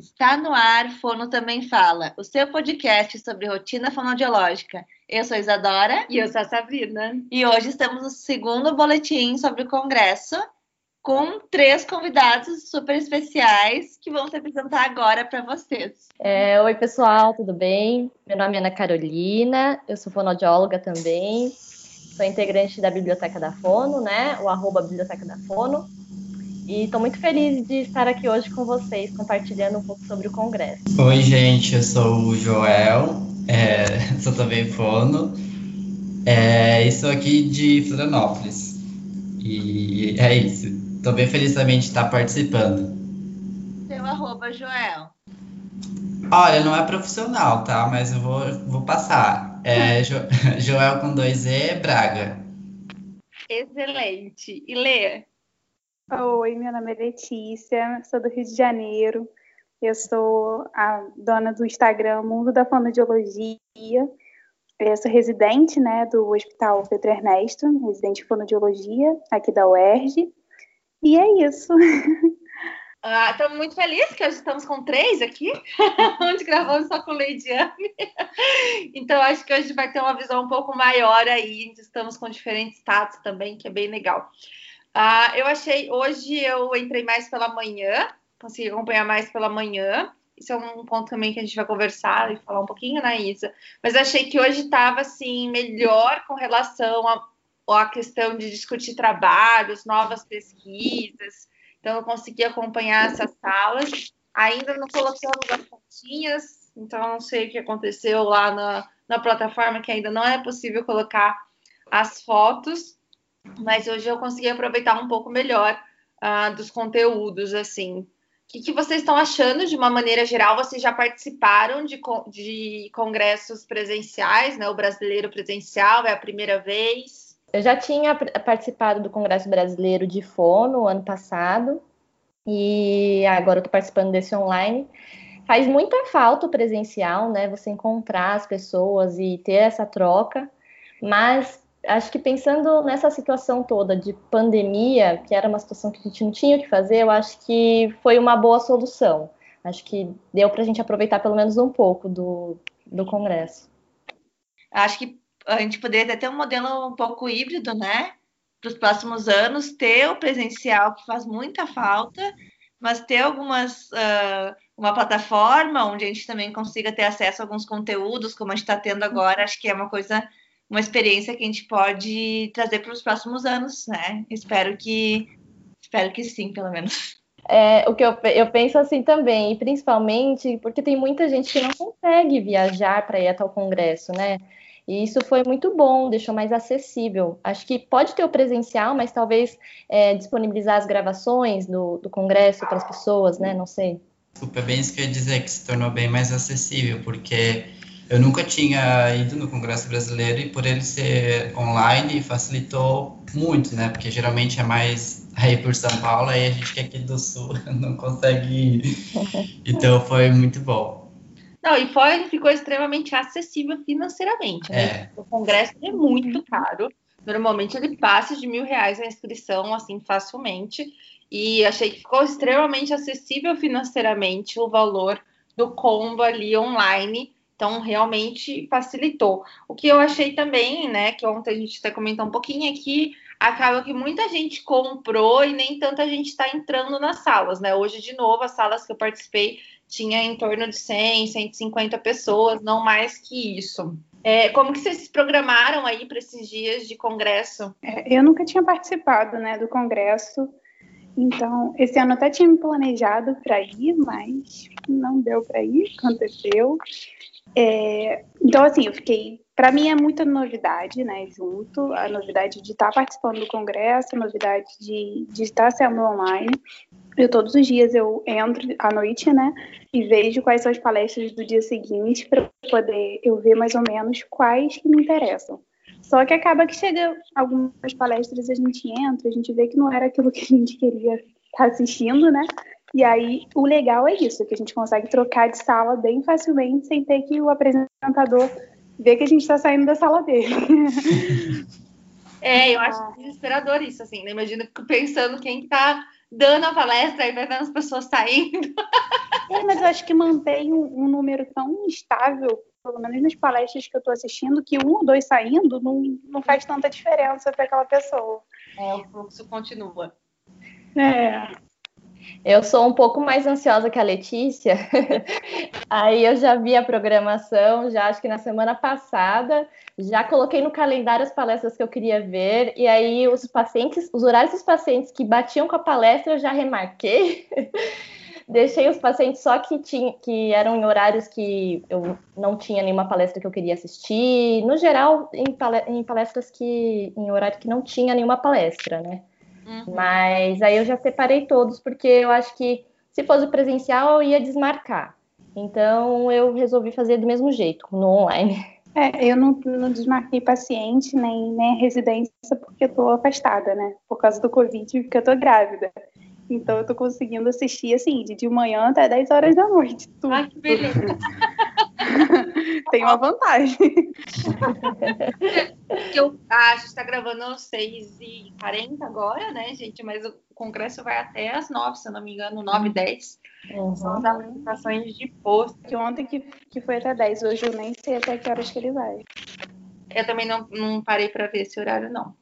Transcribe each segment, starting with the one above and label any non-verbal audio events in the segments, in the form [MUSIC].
Está no ar, Fono Também Fala, o seu podcast sobre rotina fonoaudiológica. Eu sou Isadora. E eu sou a Sabrina. E hoje estamos no segundo boletim sobre o Congresso, com três convidados super especiais que vão se apresentar agora para vocês. É, Oi, pessoal, tudo bem? Meu nome é Ana Carolina, eu sou fonoaudióloga também, sou integrante da Biblioteca da Fono, né? O arroba Biblioteca da Fono. E estou muito feliz de estar aqui hoje com vocês, compartilhando um pouco sobre o Congresso. Oi, gente, eu sou o Joel, é, [LAUGHS] sou também fono, é, e sou aqui de Florianópolis. E é isso. Estou bem feliz também de estar participando. Seu arroba, Joel. Olha, não é profissional, tá? Mas eu vou, vou passar. É [LAUGHS] jo, [LAUGHS] Joel com dois E, Braga. Excelente. E Lê? Oi, meu nome é Letícia, sou do Rio de Janeiro. Eu sou a dona do Instagram Mundo da Fonoaudiologia. Eu sou residente né, do Hospital Pedro Ernesto, residente de fonoaudiologia aqui da UERJ. E é isso. [LAUGHS] Ah, muito felizes que hoje estamos com três aqui, [LAUGHS] onde gravamos só com Leidiane. [LAUGHS] então, acho que hoje vai ter uma visão um pouco maior aí. Estamos com diferentes status também, que é bem legal. Ah, eu achei, hoje eu entrei mais pela manhã, consegui acompanhar mais pela manhã. Isso é um ponto também que a gente vai conversar e falar um pouquinho, né, Isa? Mas achei que hoje estava, assim, melhor com relação a, a questão de discutir trabalhos, novas pesquisas. Então, eu consegui acompanhar essas salas. Ainda não coloquei as fotinhas, então não sei o que aconteceu lá na, na plataforma, que ainda não é possível colocar as fotos mas hoje eu consegui aproveitar um pouco melhor uh, dos conteúdos, assim. O que, que, vocês estão achando de uma maneira geral? Vocês já participaram de, de congressos presenciais, né? O brasileiro presencial é a primeira vez. Eu já tinha participado do Congresso Brasileiro de Fono ano passado e agora eu estou participando desse online. Faz muita falta o presencial, né? Você encontrar as pessoas e ter essa troca, mas acho que pensando nessa situação toda de pandemia, que era uma situação que a gente não tinha o que fazer, eu acho que foi uma boa solução. Acho que deu para a gente aproveitar pelo menos um pouco do, do Congresso. Acho que a gente poderia ter um modelo um pouco híbrido, né? Para os próximos anos, ter o presencial, que faz muita falta, mas ter algumas. Uh, uma plataforma onde a gente também consiga ter acesso a alguns conteúdos, como a gente está tendo agora, acho que é uma coisa uma experiência que a gente pode trazer para os próximos anos, né? Espero que espero que sim, pelo menos. É, o que eu, eu penso assim também, e principalmente porque tem muita gente que não consegue viajar para ir até o congresso, né? E isso foi muito bom, deixou mais acessível. Acho que pode ter o presencial, mas talvez é, disponibilizar as gravações do, do congresso para as pessoas, né? Não sei. Super bem isso que eu ia dizer, que se tornou bem mais acessível, porque eu nunca tinha ido no Congresso Brasileiro e por ele ser online facilitou muito, né? Porque geralmente é mais aí por São Paulo, aí a gente que é aqui do Sul [LAUGHS] não consegue ir. [LAUGHS] Então foi muito bom. Não, e foi, ficou extremamente acessível financeiramente, né? É. O Congresso é muito caro. Normalmente ele passa de mil reais a inscrição, assim, facilmente. E achei que ficou extremamente acessível financeiramente o valor do combo ali online então, realmente facilitou. O que eu achei também, né, que ontem a gente até comentou um pouquinho, é que acaba que muita gente comprou e nem tanta gente está entrando nas salas, né? Hoje, de novo, as salas que eu participei tinha em torno de 100, 150 pessoas, não mais que isso. É, como que vocês se programaram aí para esses dias de congresso? É, eu nunca tinha participado, né, do congresso. Então, esse ano até tinha me planejado para ir, mas não deu para ir, aconteceu. É, então, assim, eu fiquei. Para mim é muita novidade, né? Junto, a novidade de estar participando do congresso, a novidade de, de estar sendo online. Eu todos os dias eu entro à noite, né? E vejo quais são as palestras do dia seguinte para poder eu ver mais ou menos quais que me interessam. Só que acaba que chega algumas palestras a gente entra, a gente vê que não era aquilo que a gente queria estar assistindo, né? E aí, o legal é isso, que a gente consegue trocar de sala bem facilmente, sem ter que o apresentador ver que a gente está saindo da sala dele. [LAUGHS] É, eu acho desesperador isso, assim, né? Imagina pensando quem está dando a palestra e vai vendo as pessoas saindo. É, mas eu acho que mantém um, um número tão estável, pelo menos nas palestras que eu estou assistindo, que um ou dois saindo não, não faz tanta diferença para aquela pessoa. É, o fluxo continua. É. Eu sou um pouco mais ansiosa que a Letícia. [LAUGHS] Aí eu já vi a programação, já acho que na semana passada, já coloquei no calendário as palestras que eu queria ver, e aí os pacientes, os horários dos pacientes que batiam com a palestra, eu já remarquei. [LAUGHS] Deixei os pacientes só que, tinha, que eram em horários que eu não tinha nenhuma palestra que eu queria assistir. No geral, em palestras que. em horário que não tinha nenhuma palestra, né? Uhum. Mas aí eu já separei todos, porque eu acho que se fosse presencial eu ia desmarcar. Então eu resolvi fazer do mesmo jeito, no online. É, eu não, não desmarquei paciente nem, nem residência porque eu tô afastada, né? Por causa do Covid, porque eu tô grávida. Então eu tô conseguindo assistir assim, de manhã até 10 horas da noite. Tudo. Ai, que beleza. [LAUGHS] Tem uma vantagem. [LAUGHS] eu, a gente está gravando às 6h40 agora, né, gente? Mas o congresso vai até às 9, se eu não me engano, 9 e 10. Uhum. São as apresentações de posto. Que ontem que, que foi até 10, hoje eu nem sei até que horas que ele vai. Eu também não, não parei para ver esse horário, não.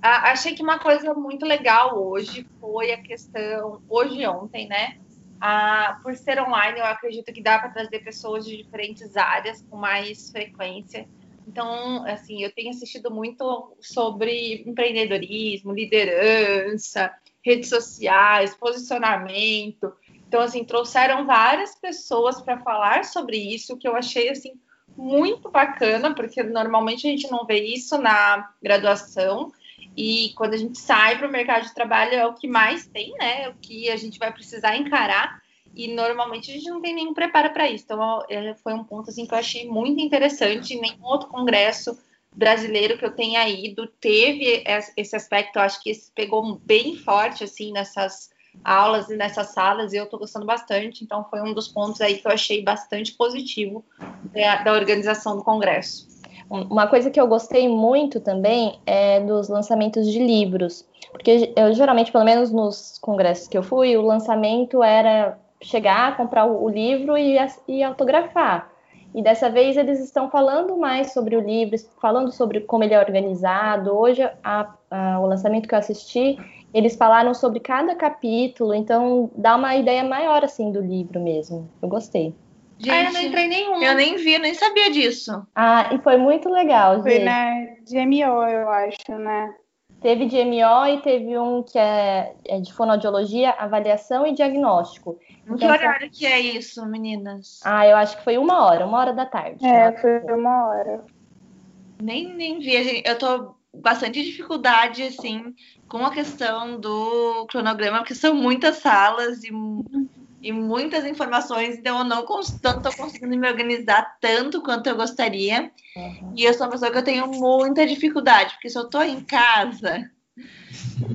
Ah, achei que uma coisa muito legal hoje foi a questão, hoje e ontem, né? Ah, por ser online, eu acredito que dá para trazer pessoas de diferentes áreas com mais frequência. Então, assim, eu tenho assistido muito sobre empreendedorismo, liderança, redes sociais, posicionamento. Então, assim, trouxeram várias pessoas para falar sobre isso, que eu achei, assim, muito bacana, porque normalmente a gente não vê isso na graduação. E quando a gente sai para o mercado de trabalho é o que mais tem, né? É o que a gente vai precisar encarar. E normalmente a gente não tem nenhum preparo para isso. Então é, foi um ponto assim que eu achei muito interessante. Nenhum outro congresso brasileiro que eu tenha ido teve esse aspecto. Eu acho que esse pegou bem forte assim nessas aulas e nessas salas. E eu estou gostando bastante. Então foi um dos pontos aí que eu achei bastante positivo da, da organização do congresso. Uma coisa que eu gostei muito também é dos lançamentos de livros, porque eu geralmente, pelo menos nos congressos que eu fui, o lançamento era chegar, comprar o, livro e, e autografar. E dessa vez eles estão falando mais sobre o livro, falando sobre como ele é organizado. Hoje, a, a, o lançamento que eu assisti, eles falaram sobre cada capítulo, então dá uma ideia maior assim do livro mesmo. Eu gostei. Gente, ah, eu não entrei nenhum. Eu nem vi, nem sabia disso. Ah, e foi muito legal, Foi na GMO, eu acho, né? Teve GMO e teve um que é, é de fonoaudiologia, avaliação e diagnóstico. Então, que horário que é isso, meninas? Ah, eu acho que foi uma hora, uma hora da tarde. É, foi uma hora. Nem, nem vi. Eu tô bastante dificuldade, assim, com a questão do cronograma, porque são muitas salas e e muitas informações, então eu não estou conseguindo me organizar tanto quanto eu gostaria. Uhum. E eu sou uma pessoa que eu tenho muita dificuldade, porque se eu estou em casa,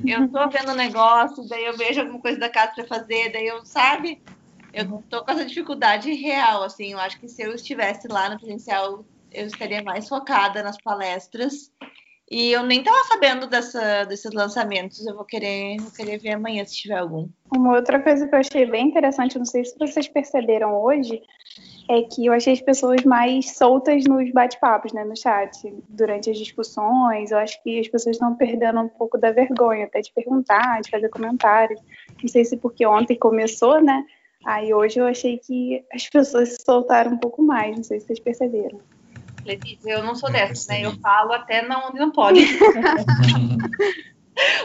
eu estou vendo negócio, daí eu vejo alguma coisa da casa para fazer, daí eu, sabe, eu estou com essa dificuldade real, assim, eu acho que se eu estivesse lá no presencial, eu estaria mais focada nas palestras e eu nem estava sabendo dessa, desses lançamentos. Eu vou querer, vou querer ver amanhã se tiver algum. Uma outra coisa que eu achei bem interessante, não sei se vocês perceberam hoje, é que eu achei as pessoas mais soltas nos bate-papos, né, no chat, durante as discussões. Eu acho que as pessoas estão perdendo um pouco da vergonha, até de perguntar, de fazer comentários. Não sei se porque ontem começou, né? Aí hoje eu achei que as pessoas se soltaram um pouco mais, não sei se vocês perceberam. Letícia, eu não sou dessas, né? Eu falo até não, onde não pode. [LAUGHS]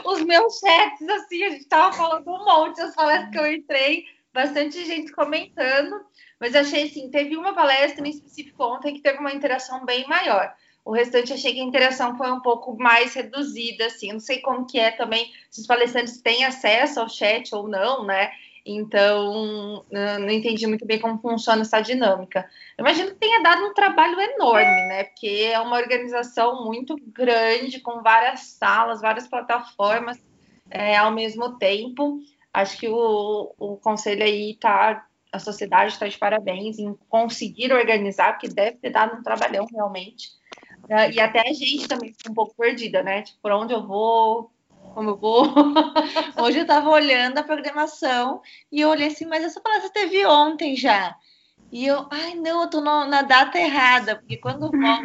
Os meus chats, assim, a gente tava falando um monte, as palestras que eu entrei, bastante gente comentando, mas achei assim, teve uma palestra em específico ontem que teve uma interação bem maior. O restante achei que a interação foi um pouco mais reduzida, assim, não sei como que é também, se os palestrantes têm acesso ao chat ou não, né? Então, não entendi muito bem como funciona essa dinâmica. Eu imagino que tenha dado um trabalho enorme, né? Porque é uma organização muito grande, com várias salas, várias plataformas é, ao mesmo tempo. Acho que o, o conselho aí está, a sociedade está de parabéns em conseguir organizar, porque deve ter dado um trabalhão realmente. É, e até a gente também ficou um pouco perdida, né? Tipo, por onde eu vou, como eu vou. [LAUGHS] Hoje eu estava olhando a programação e eu olhei assim, mas essa palestra teve ontem já. E eu, ai não, eu tô no, na data errada, porque quando eu volto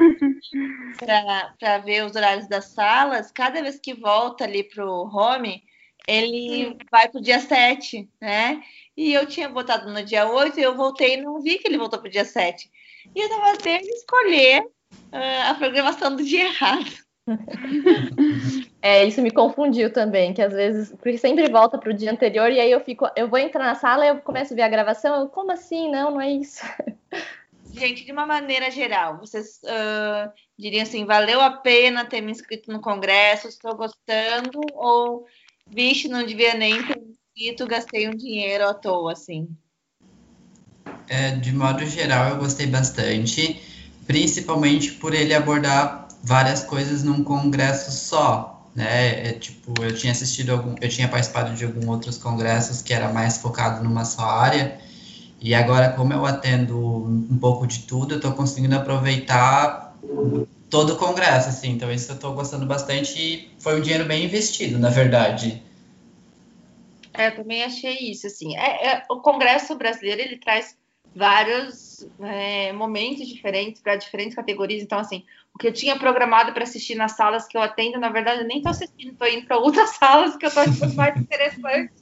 [LAUGHS] para ver os horários das salas, cada vez que volta ali pro home, ele Sim. vai pro dia 7, né? E eu tinha botado no dia 8 e eu voltei e não vi que ele voltou pro dia 7. E eu tava até escolher uh, a programação do dia errado. É, isso me confundiu também, que às vezes, porque sempre volta para o dia anterior e aí eu fico, eu vou entrar na sala e eu começo a ver a gravação, eu, como assim? Não, não é isso. [LAUGHS] Gente, de uma maneira geral, vocês uh, diriam assim, valeu a pena ter me inscrito no congresso, estou gostando, ou, vixe, não devia nem ter me inscrito, gastei um dinheiro à toa, assim? É, de modo geral, eu gostei bastante, principalmente por ele abordar várias coisas num congresso só, né? É, tipo, eu tinha assistido algum, eu tinha participado de alguns outros congressos que era mais focado numa só área. E agora, como eu atendo um pouco de tudo, eu estou conseguindo aproveitar todo o congresso, assim. Então, isso eu estou gostando bastante e foi um dinheiro bem investido, na verdade. É, eu também achei isso, assim. É, é o congresso brasileiro, ele traz vários é, momentos diferentes para diferentes categorias. Então, assim, que eu tinha programado para assistir nas salas que eu atendo, na verdade, eu nem estou assistindo, estou indo para outras [LAUGHS] salas que eu estou achando mais interessante.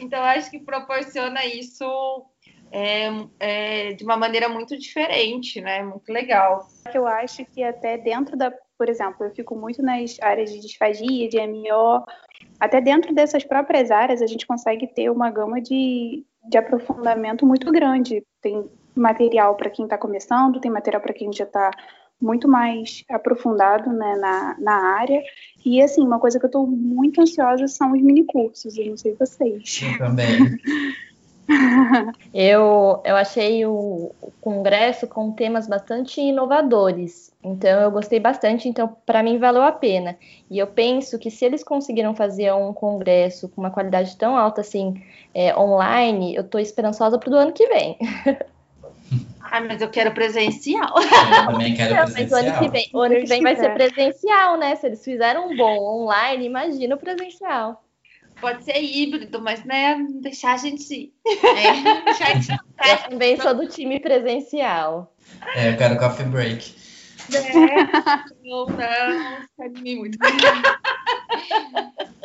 então, acho que proporciona isso é, é, de uma maneira muito diferente, né? Muito legal. Eu acho que até dentro da, por exemplo, eu fico muito nas áreas de disfagia, de MO, até dentro dessas próprias áreas a gente consegue ter uma gama de, de aprofundamento muito grande. Tem material para quem está começando, tem material para quem já está muito mais aprofundado né, na, na área. E, assim, uma coisa que eu estou muito ansiosa são os minicursos, eu não sei vocês. Eu também. [LAUGHS] eu, eu achei o, o, congresso com temas bastante inovadores, então eu gostei bastante, então para mim valeu a pena. E eu penso que se eles conseguiram fazer um congresso com uma qualidade tão alta assim, é, online, eu estou esperançosa para o ano que vem. [LAUGHS] Ah, mas eu quero presencial. Eu também quero presencial. Mas o ano que vem, o ano que vem vai ser presencial, né? Se eles fizeram um bom online, imagina o presencial. Pode ser híbrido, mas né, não deixar a gente ir. É, [LAUGHS] deixar a gente [LAUGHS] eu também sou do time presencial. É, eu quero coffee break. É, [LAUGHS] não, não, muito.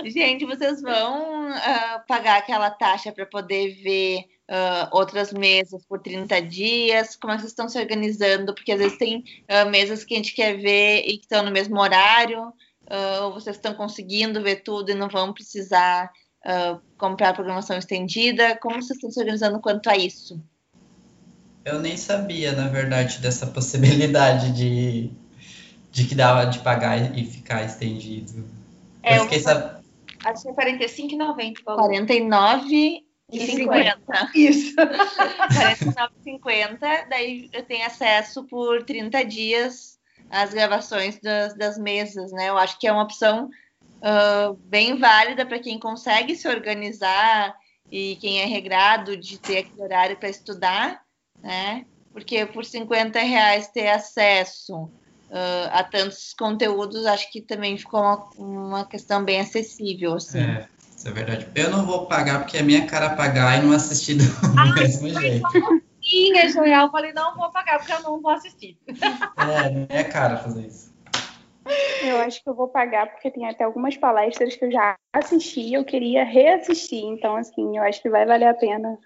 Gente, vocês vão uh, pagar aquela taxa para poder ver uh, outras mesas por 30 dias? Como é que vocês estão se organizando? Porque às vezes tem uh, mesas que a gente quer ver e que estão no mesmo horário, ou vocês estão conseguindo ver tudo e não vão precisar comprar programação estendida? Como vocês estão se organizando quanto a isso? Eu nem sabia, na verdade, dessa possibilidade de, de que dava de pagar e ficar estendido. É, eu fiquei sabendo Acho que é 45,90. 49 e 50. Isso. [LAUGHS] 49,50. Daí eu tenho acesso por 30 dias às gravações das, das mesas, né? Eu acho que é uma opção uh, bem válida para quem consegue se organizar e quem é regrado de ter aquele horário para estudar, né? Porque por 50 reais ter acesso uh, a tantos conteúdos, acho que também ficou uma, uma questão bem acessível, assim. É, isso é verdade. Eu não vou pagar porque é minha cara pagar e não assistir do [LAUGHS] ah, mesmo jeito. Sim, é Joel, eu falei, não vou pagar porque eu não vou assistir. É, minha cara fazer isso. Eu acho que eu vou pagar porque tem até algumas palestras que eu já assisti e eu queria reassistir. Então, assim, eu acho que vai valer a pena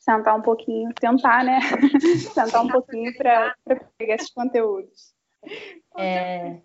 sentar um pouquinho, tentar, né? [LAUGHS] sentar um pouquinho para pegar esses conteúdos. É,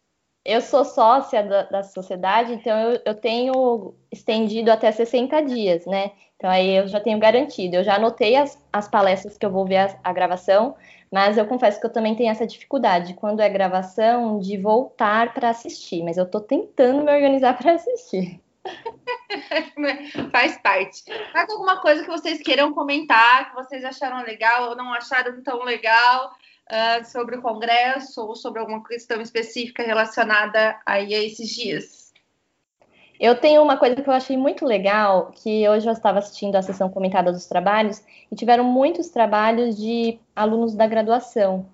eu sou sócia da, da sociedade, então eu, eu, tenho estendido até 60 dias, né? Então aí eu já tenho garantido. Eu já anotei as, as palestras que eu vou ver a, a gravação, mas eu confesso que eu também tenho essa dificuldade, quando é gravação, de voltar para assistir. Mas eu estou tentando me organizar [LAUGHS] para assistir. [LAUGHS] Faz parte. Mais alguma coisa que vocês queiram comentar, que vocês acharam legal ou não acharam tão legal? Uh, sobre o Congresso ou sobre alguma questão específica relacionada aí a esses dias? Eu tenho uma coisa que eu achei muito legal, que hoje eu estava assistindo a sessão comentada dos trabalhos, e tiveram muitos trabalhos de alunos da graduação.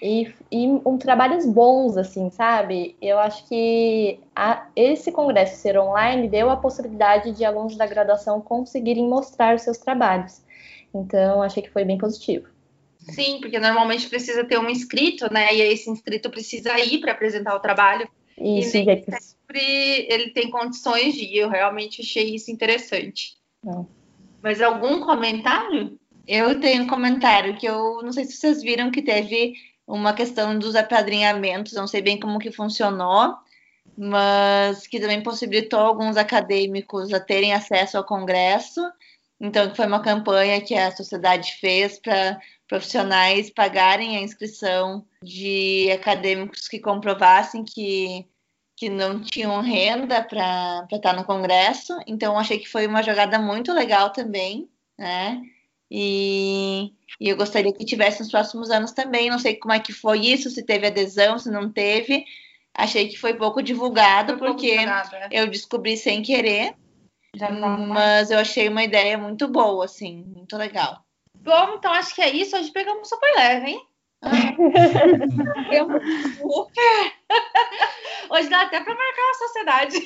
e, e um trabalhos bons, assim, sabe? Eu acho que a, esse congresso ser online deu a possibilidade de alunos da graduação conseguirem mostrar os seus trabalhos. Então, achei que foi bem positivo. Sim, porque normalmente precisa ter um inscrito, né? E esse inscrito precisa ir para apresentar o trabalho. Isso, e nem sempre ele tem condições de ir. Eu realmente achei isso interessante. Não. Mas algum comentário? Eu tenho um comentário que eu não sei se vocês viram que teve uma questão dos apadrinhamentos, não sei bem como que funcionou, mas que também possibilitou alguns acadêmicos a terem acesso ao congresso. Então, foi uma campanha que a sociedade fez para profissionais pagarem a inscrição de acadêmicos que comprovassem que, que não tinham renda para estar no congresso. Então, achei que foi uma jogada muito legal também, né? E, e, eu gostaria que tivesse nos próximos anos também. Não sei como é que foi isso, se teve adesão, se não teve. Achei que foi pouco divulgado, foi porque divulgado, é. eu descobri sem querer. Tá mas eu achei uma ideia muito boa, assim, muito legal. Bom, então acho que é isso. Hoje pegamos super leve, hein? super. [LAUGHS] Hoje dá até para marcar a sociedade.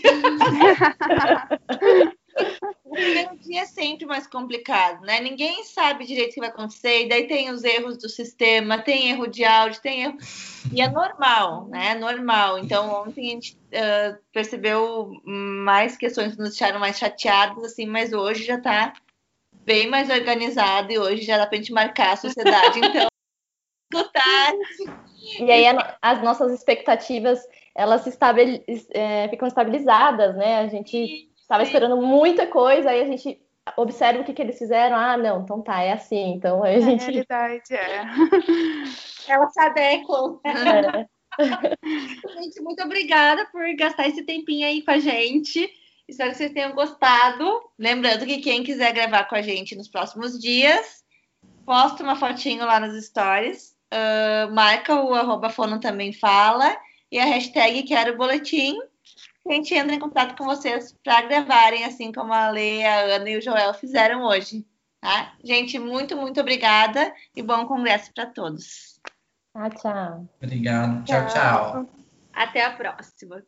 o primeiro dia é sempre mais complicado, né? Ninguém sabe direito o que vai acontecer, e daí tem os erros do sistema, tem erro de áudio, tem erro. E é normal, né? É normal. Então, ontem a gente uh, percebeu mais questões que nos deixaram mais chateados, assim, mas hoje já está bem mais organizado e hoje já dá para a gente marcar a sociedade. Então, [LAUGHS] E aí a, as nossas expectativas elas se estabele, é, ficam estabilizadas, né? A gente estava esperando muita coisa, aí a gente observa o que, que eles fizeram. Ah, não, então tá, é assim. Então a gente. A realidade é. [LAUGHS] Elas se adequam. É. [LAUGHS] gente, muito obrigada por gastar esse tempinho aí com a gente. Espero que vocês tenham gostado. Lembrando que quem quiser gravar com a gente nos próximos dias, posta uma fotinho lá nas stories. Uh, marca o arroba fono também fala e a hashtag quero boletim a gente entra em contato com vocês para gravarem, assim como a Lê, a Ana e o Joel fizeram hoje. Tá? Gente, muito, muito obrigada e bom congresso para todos. Tchau, tchau. Obrigado. Tchau, tchau. Até a próxima.